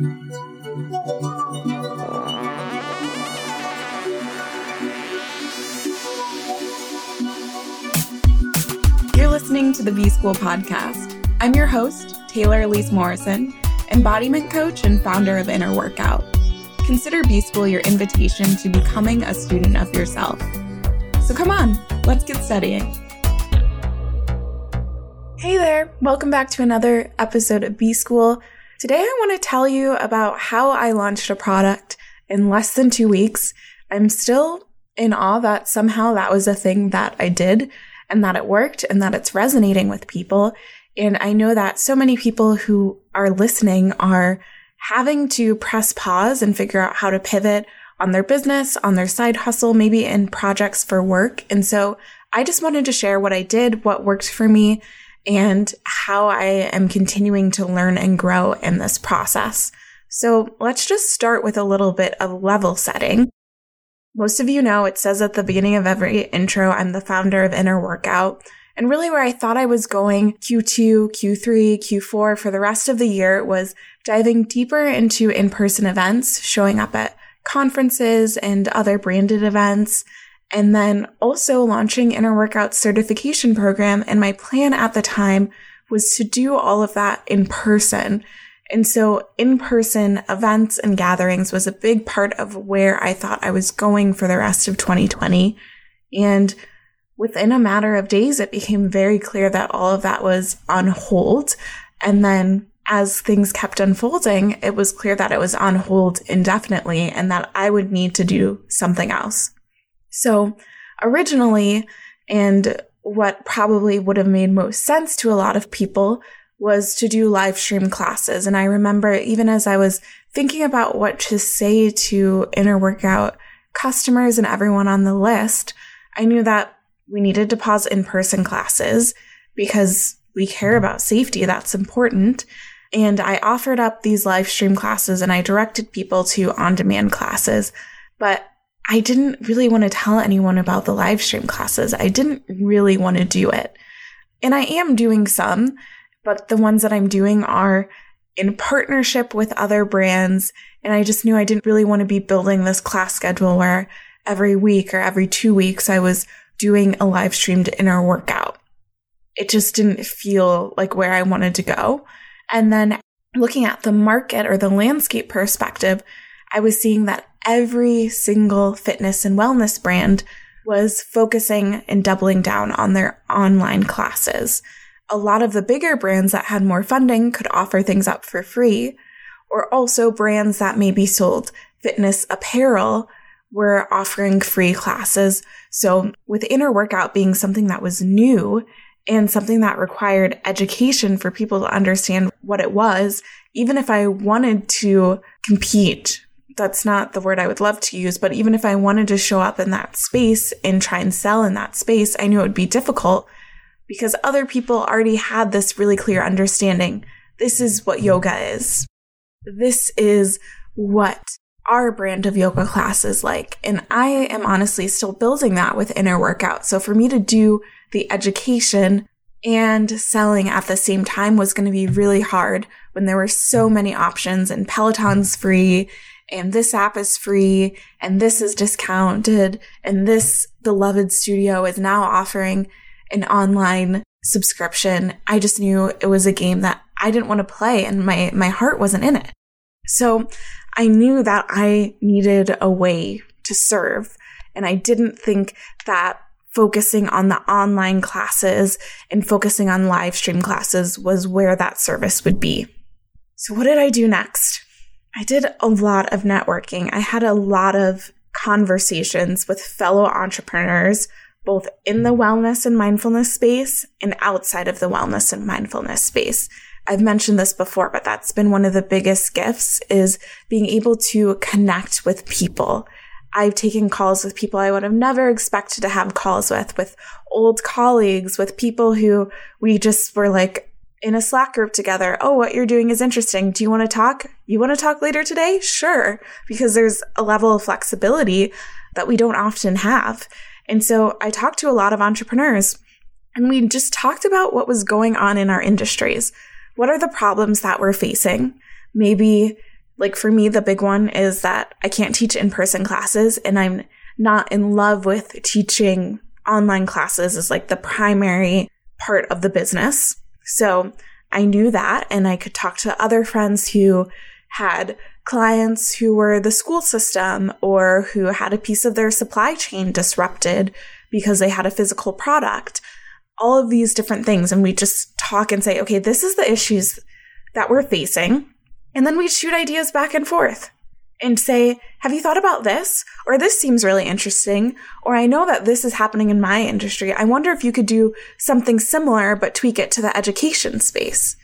You're listening to the B School podcast. I'm your host, Taylor Elyse Morrison, embodiment coach and founder of Inner Workout. Consider B School your invitation to becoming a student of yourself. So come on, let's get studying. Hey there, welcome back to another episode of B School. Today I want to tell you about how I launched a product in less than two weeks. I'm still in awe that somehow that was a thing that I did and that it worked and that it's resonating with people. And I know that so many people who are listening are having to press pause and figure out how to pivot on their business, on their side hustle, maybe in projects for work. And so I just wanted to share what I did, what worked for me, and how I am continuing to learn and grow in this process. So let's just start with a little bit of level setting. Most of you know it says at the beginning of every intro, I'm the founder of Inner Workout. And really where I thought I was going Q2, Q3, Q4 for the rest of the year was diving deeper into in-person events, showing up at conferences and other branded events, and then also launching Inner Workout certification program. And my plan at the time was to do all of that in person. And so in-person events and gatherings was a big part of where I thought I was going for the rest of 2020. And within a matter of days, it became very clear that all of that was on hold. And then as things kept unfolding, it was clear that it was on hold indefinitely and that I would need to do something else. So originally, and what probably would have made most sense to a lot of people was to do live stream classes. And I remember even as I was thinking about what to say to inner workout customers and everyone on the list, I knew that we needed to pause in person classes because we care about safety. That's important. And I offered up these live stream classes and I directed people to on demand classes, but I didn't really want to tell anyone about the live stream classes. I didn't really want to do it. And I am doing some, but the ones that I'm doing are in partnership with other brands. And I just knew I didn't really want to be building this class schedule where every week or every two weeks I was doing a live streamed inner workout. It just didn't feel like where I wanted to go. And then looking at the market or the landscape perspective, I was seeing that every single fitness and wellness brand was focusing and doubling down on their online classes. A lot of the bigger brands that had more funding could offer things up for free, or also brands that maybe sold fitness apparel were offering free classes. So with inner workout being something that was new and something that required education for people to understand what it was, even if I wanted to compete, that's not the word I would love to use, but even if I wanted to show up in that space and try and sell in that space, I knew it would be difficult because other people already had this really clear understanding. This is what yoga is. This is what our brand of yoga class is like. And I am honestly still building that with inner workout. So for me to do the education and selling at the same time was going to be really hard when there were so many options and Peloton's free and this app is free and this is discounted and this beloved studio is now offering an online subscription. I just knew it was a game that I didn't want to play and my, my heart wasn't in it. So I knew that I needed a way to serve and I didn't think that focusing on the online classes and focusing on live stream classes was where that service would be. So what did I do next? I did a lot of networking. I had a lot of conversations with fellow entrepreneurs, both in the wellness and mindfulness space and outside of the wellness and mindfulness space. I've mentioned this before, but that's been one of the biggest gifts is being able to connect with people I've taken calls with people I would have never expected to have calls with, with old colleagues, with people who we just were like in a Slack group together. Oh, what you're doing is interesting. Do you want to talk? You want to talk later today? Sure. Because there's a level of flexibility that we don't often have. And so I talked to a lot of entrepreneurs and we just talked about what was going on in our industries. What are the problems that we're facing? Maybe Like for me, the big one is that I can't teach in person classes and I'm not in love with teaching online classes as like the primary part of the business. So I knew that and I could talk to other friends who had clients who were the school system or who had a piece of their supply chain disrupted because they had a physical product. All of these different things. And we just talk and say, okay, this is the issues that we're facing. And then we shoot ideas back and forth and say, have you thought about this? Or this seems really interesting. Or I know that this is happening in my industry. I wonder if you could do something similar, but tweak it to the education space.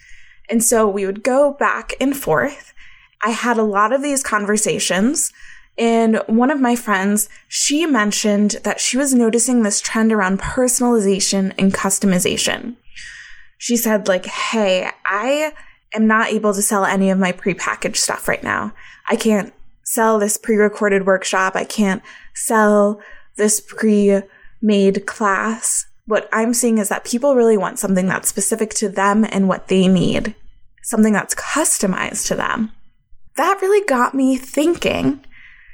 And so we would go back and forth. I had a lot of these conversations. And one of my friends, she mentioned that she was noticing this trend around personalization and customization. She said, like, hey, I am not able to sell any of my prepackaged stuff right now. I can't sell this pre-recorded workshop. I can't sell this pre-made class. What I'm seeing is that people really want something that's specific to them and what they need, something that's customized to them. That really got me thinking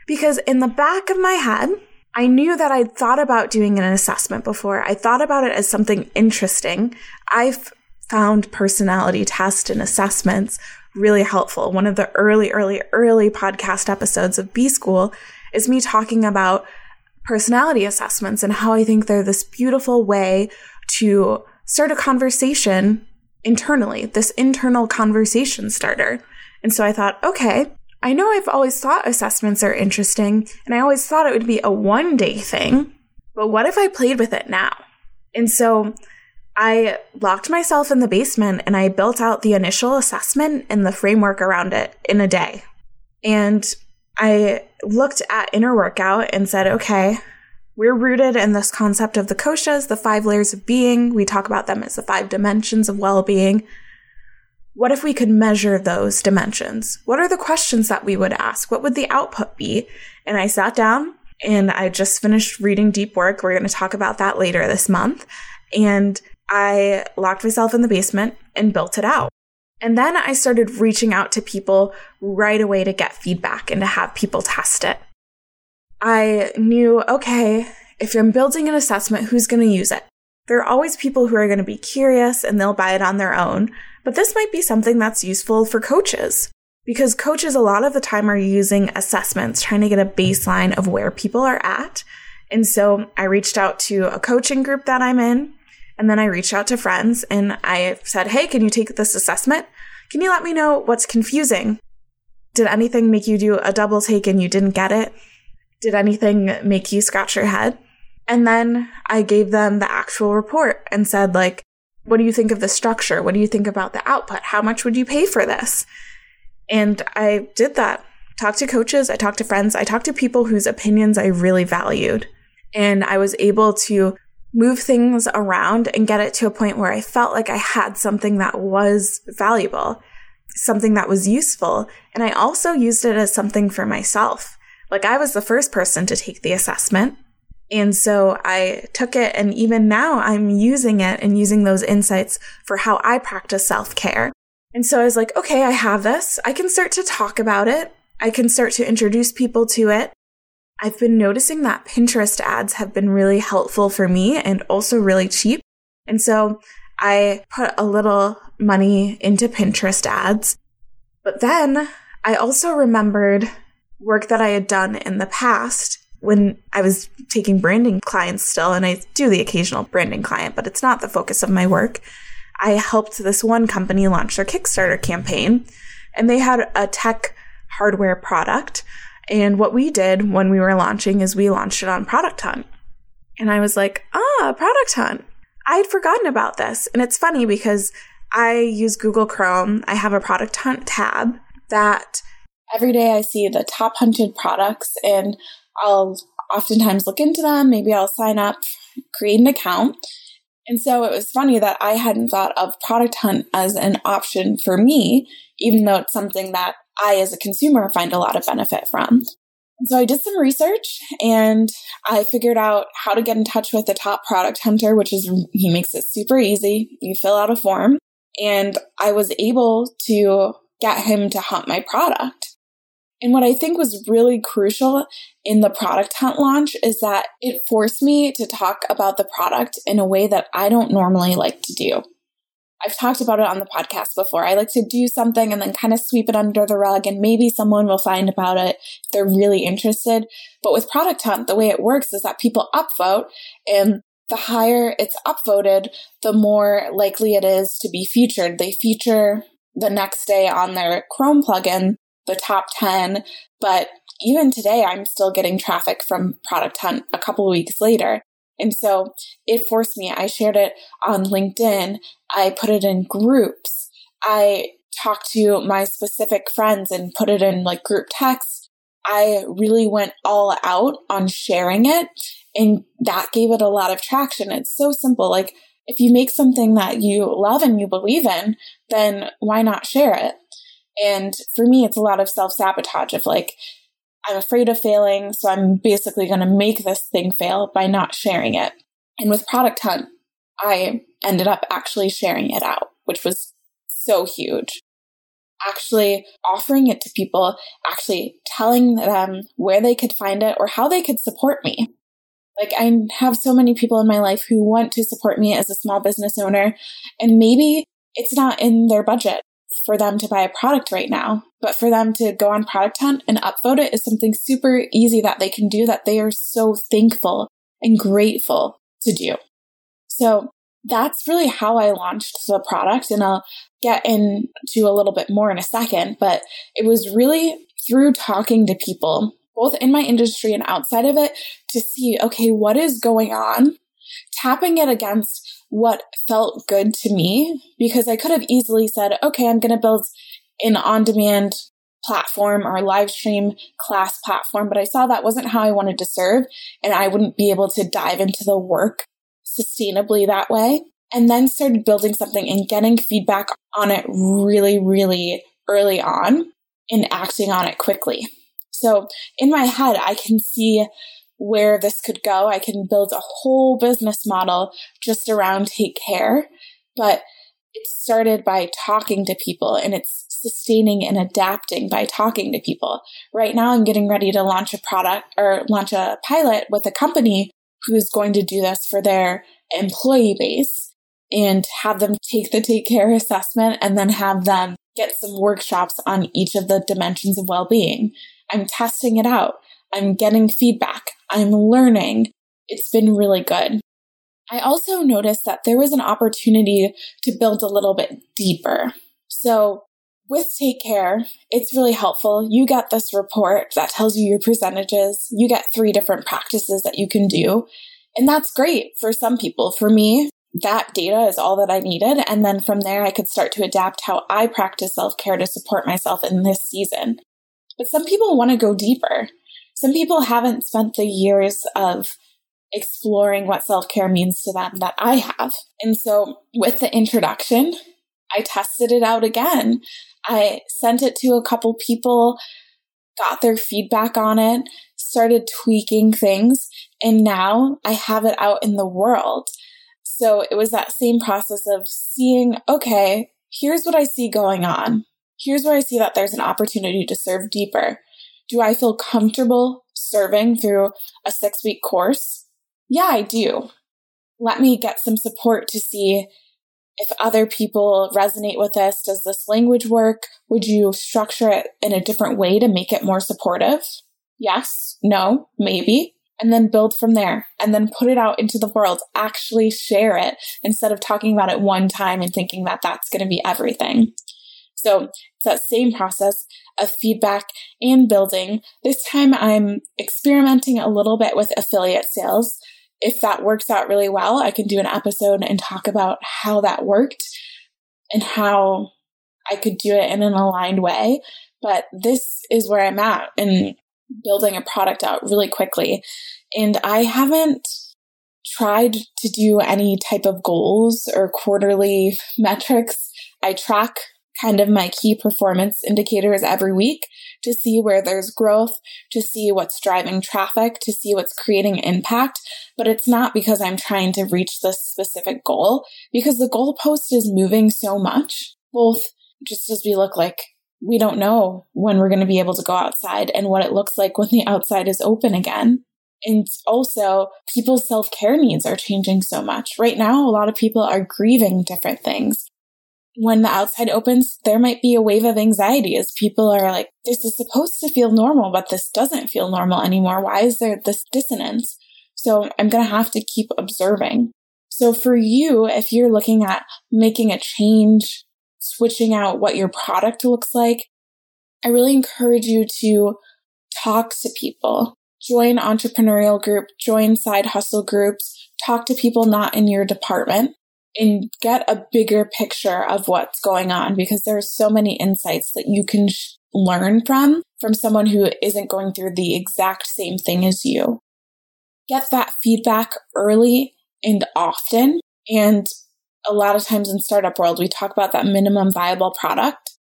because in the back of my head, I knew that I'd thought about doing an assessment before. I thought about it as something interesting. I've found personality tests and assessments really helpful. One of the early, early, early podcast episodes of B School is me talking about personality assessments and how I think they're this beautiful way to start a conversation internally, this internal conversation starter. And so I thought, okay, I know I've always thought assessments are interesting and I always thought it would be a one day thing, but what if I played with it now? And so I locked myself in the basement and I built out the initial assessment and the framework around it in a day. And I looked at inner workout and said, okay, we're rooted in this concept of the koshas, the five layers of being. We talk about them as the five dimensions of well being. What if we could measure those dimensions? What are the questions that we would ask? What would the output be? And I sat down and I just finished reading Deep Work. We're going to talk about that later this month. And I locked myself in the basement and built it out. And then I started reaching out to people right away to get feedback and to have people test it. I knew, okay, if I'm building an assessment, who's going to use it? There are always people who are going to be curious and they'll buy it on their own, but this might be something that's useful for coaches because coaches a lot of the time are using assessments, trying to get a baseline of where people are at. And so I reached out to a coaching group that I'm in and then I reached out to friends and I said, Hey, can you take this assessment? Can you let me know what's confusing? Did anything make you do a double take and you didn't get it? Did anything make you scratch your head? And then I gave them the actual report and said, like, what do you think of the structure? What do you think about the output? How much would you pay for this? And I did that. Talked to coaches, I talked to friends, I talked to people whose opinions I really valued. And I was able to move things around and get it to a point where I felt like I had something that was valuable, something that was useful. And I also used it as something for myself. Like I was the first person to take the assessment. And so I took it and even now I'm using it and using those insights for how I practice self care. And so I was like, okay, I have this. I can start to talk about it. I can start to introduce people to it. I've been noticing that Pinterest ads have been really helpful for me and also really cheap. And so I put a little money into Pinterest ads. But then I also remembered work that I had done in the past when I was taking branding clients still, and I do the occasional branding client, but it's not the focus of my work. I helped this one company launch their Kickstarter campaign, and they had a tech hardware product and what we did when we were launching is we launched it on Product Hunt. And I was like, ah, Product Hunt. I'd forgotten about this. And it's funny because I use Google Chrome. I have a Product Hunt tab that every day I see the top hunted products and I'll oftentimes look into them. Maybe I'll sign up, create an account. And so it was funny that I hadn't thought of Product Hunt as an option for me, even though it's something that I, as a consumer, find a lot of benefit from. So I did some research and I figured out how to get in touch with the top product hunter, which is he makes it super easy. You fill out a form and I was able to get him to hunt my product. And what I think was really crucial in the product hunt launch is that it forced me to talk about the product in a way that I don't normally like to do. I've talked about it on the podcast before. I like to do something and then kind of sweep it under the rug and maybe someone will find about it if they're really interested. But with Product Hunt, the way it works is that people upvote and the higher it's upvoted, the more likely it is to be featured. They feature the next day on their Chrome plugin, the top 10. But even today, I'm still getting traffic from Product Hunt a couple weeks later. And so it forced me. I shared it on LinkedIn. I put it in groups. I talked to my specific friends and put it in like group text. I really went all out on sharing it and that gave it a lot of traction. It's so simple. Like if you make something that you love and you believe in, then why not share it? And for me, it's a lot of self sabotage of like, I'm afraid of failing, so I'm basically going to make this thing fail by not sharing it. And with Product Hunt, I ended up actually sharing it out, which was so huge. Actually offering it to people, actually telling them where they could find it or how they could support me. Like I have so many people in my life who want to support me as a small business owner and maybe it's not in their budget for them to buy a product right now, but for them to go on Product Hunt and upvote it is something super easy that they can do that they are so thankful and grateful to do. So that's really how I launched the product and I'll get into a little bit more in a second, but it was really through talking to people, both in my industry and outside of it to see, okay, what is going on? Tapping it against what felt good to me because I could have easily said, okay, I'm going to build an on demand platform or live stream class platform, but I saw that wasn't how I wanted to serve and I wouldn't be able to dive into the work sustainably that way. And then started building something and getting feedback on it really, really early on and acting on it quickly. So in my head, I can see where this could go. I can build a whole business model just around take care. But it started by talking to people and it's sustaining and adapting by talking to people. Right now, I'm getting ready to launch a product or launch a pilot with a company who's going to do this for their employee base and have them take the take care assessment and then have them get some workshops on each of the dimensions of well-being. I'm testing it out. I'm getting feedback. I'm learning. It's been really good. I also noticed that there was an opportunity to build a little bit deeper. So with Take Care, it's really helpful. You get this report that tells you your percentages. You get three different practices that you can do. And that's great for some people. For me, that data is all that I needed. And then from there, I could start to adapt how I practice self care to support myself in this season. But some people want to go deeper some people haven't spent the years of exploring what self care means to them that I have. And so with the introduction, I tested it out again. I sent it to a couple people, got their feedback on it, started tweaking things, and now I have it out in the world. So it was that same process of seeing, okay, here's what I see going on. Here's where I see that there's an opportunity to serve deeper. Do I feel comfortable serving through a six week course? Yeah, I do. Let me get some support to see if other people resonate with this. Does this language work? Would you structure it in a different way to make it more supportive? Yes, no, maybe. And then build from there and then put it out into the world. Actually share it instead of talking about it one time and thinking that that's going to be everything. So that same process of feedback and building. This time I'm experimenting a little bit with affiliate sales. If that works out really well, I can do an episode and talk about how that worked and how I could do it in an aligned way. But this is where I'm at in building a product out really quickly. And I haven't tried to do any type of goals or quarterly metrics. I track kind of my key performance indicators every week to see where there's growth, to see what's driving traffic, to see what's creating impact. But it's not because I'm trying to reach this specific goal because the goalpost is moving so much, both just as we look like we don't know when we're going to be able to go outside and what it looks like when the outside is open again. And also, people's self care needs are changing so much. Right now, a lot of people are grieving different things. When the outside opens, there might be a wave of anxiety as people are like, this is supposed to feel normal, but this doesn't feel normal anymore. Why is there this dissonance? So I'm going to have to keep observing. So for you, if you're looking at making a change, switching out what your product looks like, I really encourage you to talk to people, join entrepreneurial group, join side hustle groups, talk to people not in your department and get a bigger picture of what's going on because there are so many insights that you can sh- learn from from someone who isn't going through the exact same thing as you. Get that feedback early and often. And a lot of times in startup world, we talk about that minimum viable product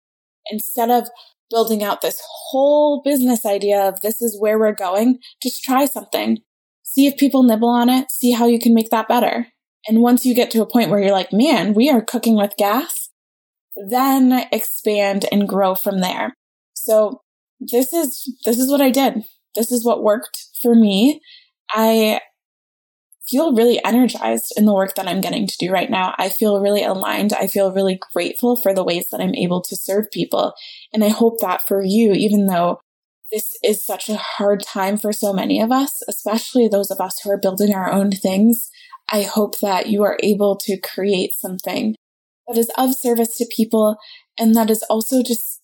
instead of building out this whole business idea of this is where we're going. Just try something. See if people nibble on it. See how you can make that better. And once you get to a point where you're like, man, we are cooking with gas, then expand and grow from there. So this is, this is what I did. This is what worked for me. I feel really energized in the work that I'm getting to do right now. I feel really aligned. I feel really grateful for the ways that I'm able to serve people. And I hope that for you, even though this is such a hard time for so many of us, especially those of us who are building our own things, I hope that you are able to create something that is of service to people and that is also just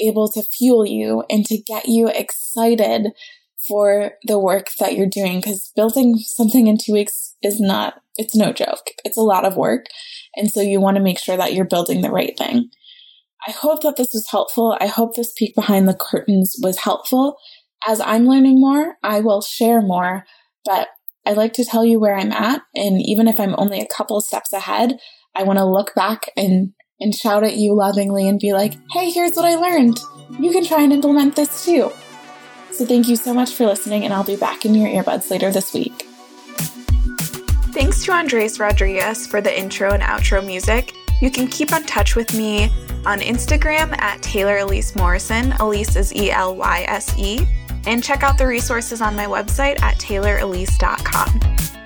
able to fuel you and to get you excited for the work that you're doing because building something in two weeks is not, it's no joke. It's a lot of work. And so you want to make sure that you're building the right thing. I hope that this was helpful. I hope this peek behind the curtains was helpful. As I'm learning more, I will share more, but I like to tell you where I'm at. And even if I'm only a couple steps ahead, I want to look back and, and shout at you lovingly and be like, Hey, here's what I learned. You can try and implement this too. So thank you so much for listening, and I'll be back in your earbuds later this week. Thanks to Andres Rodriguez for the intro and outro music. You can keep in touch with me on Instagram at Taylor Elyse Morrison. Elyse is E L Y S E. And check out the resources on my website at taylorelyse.com.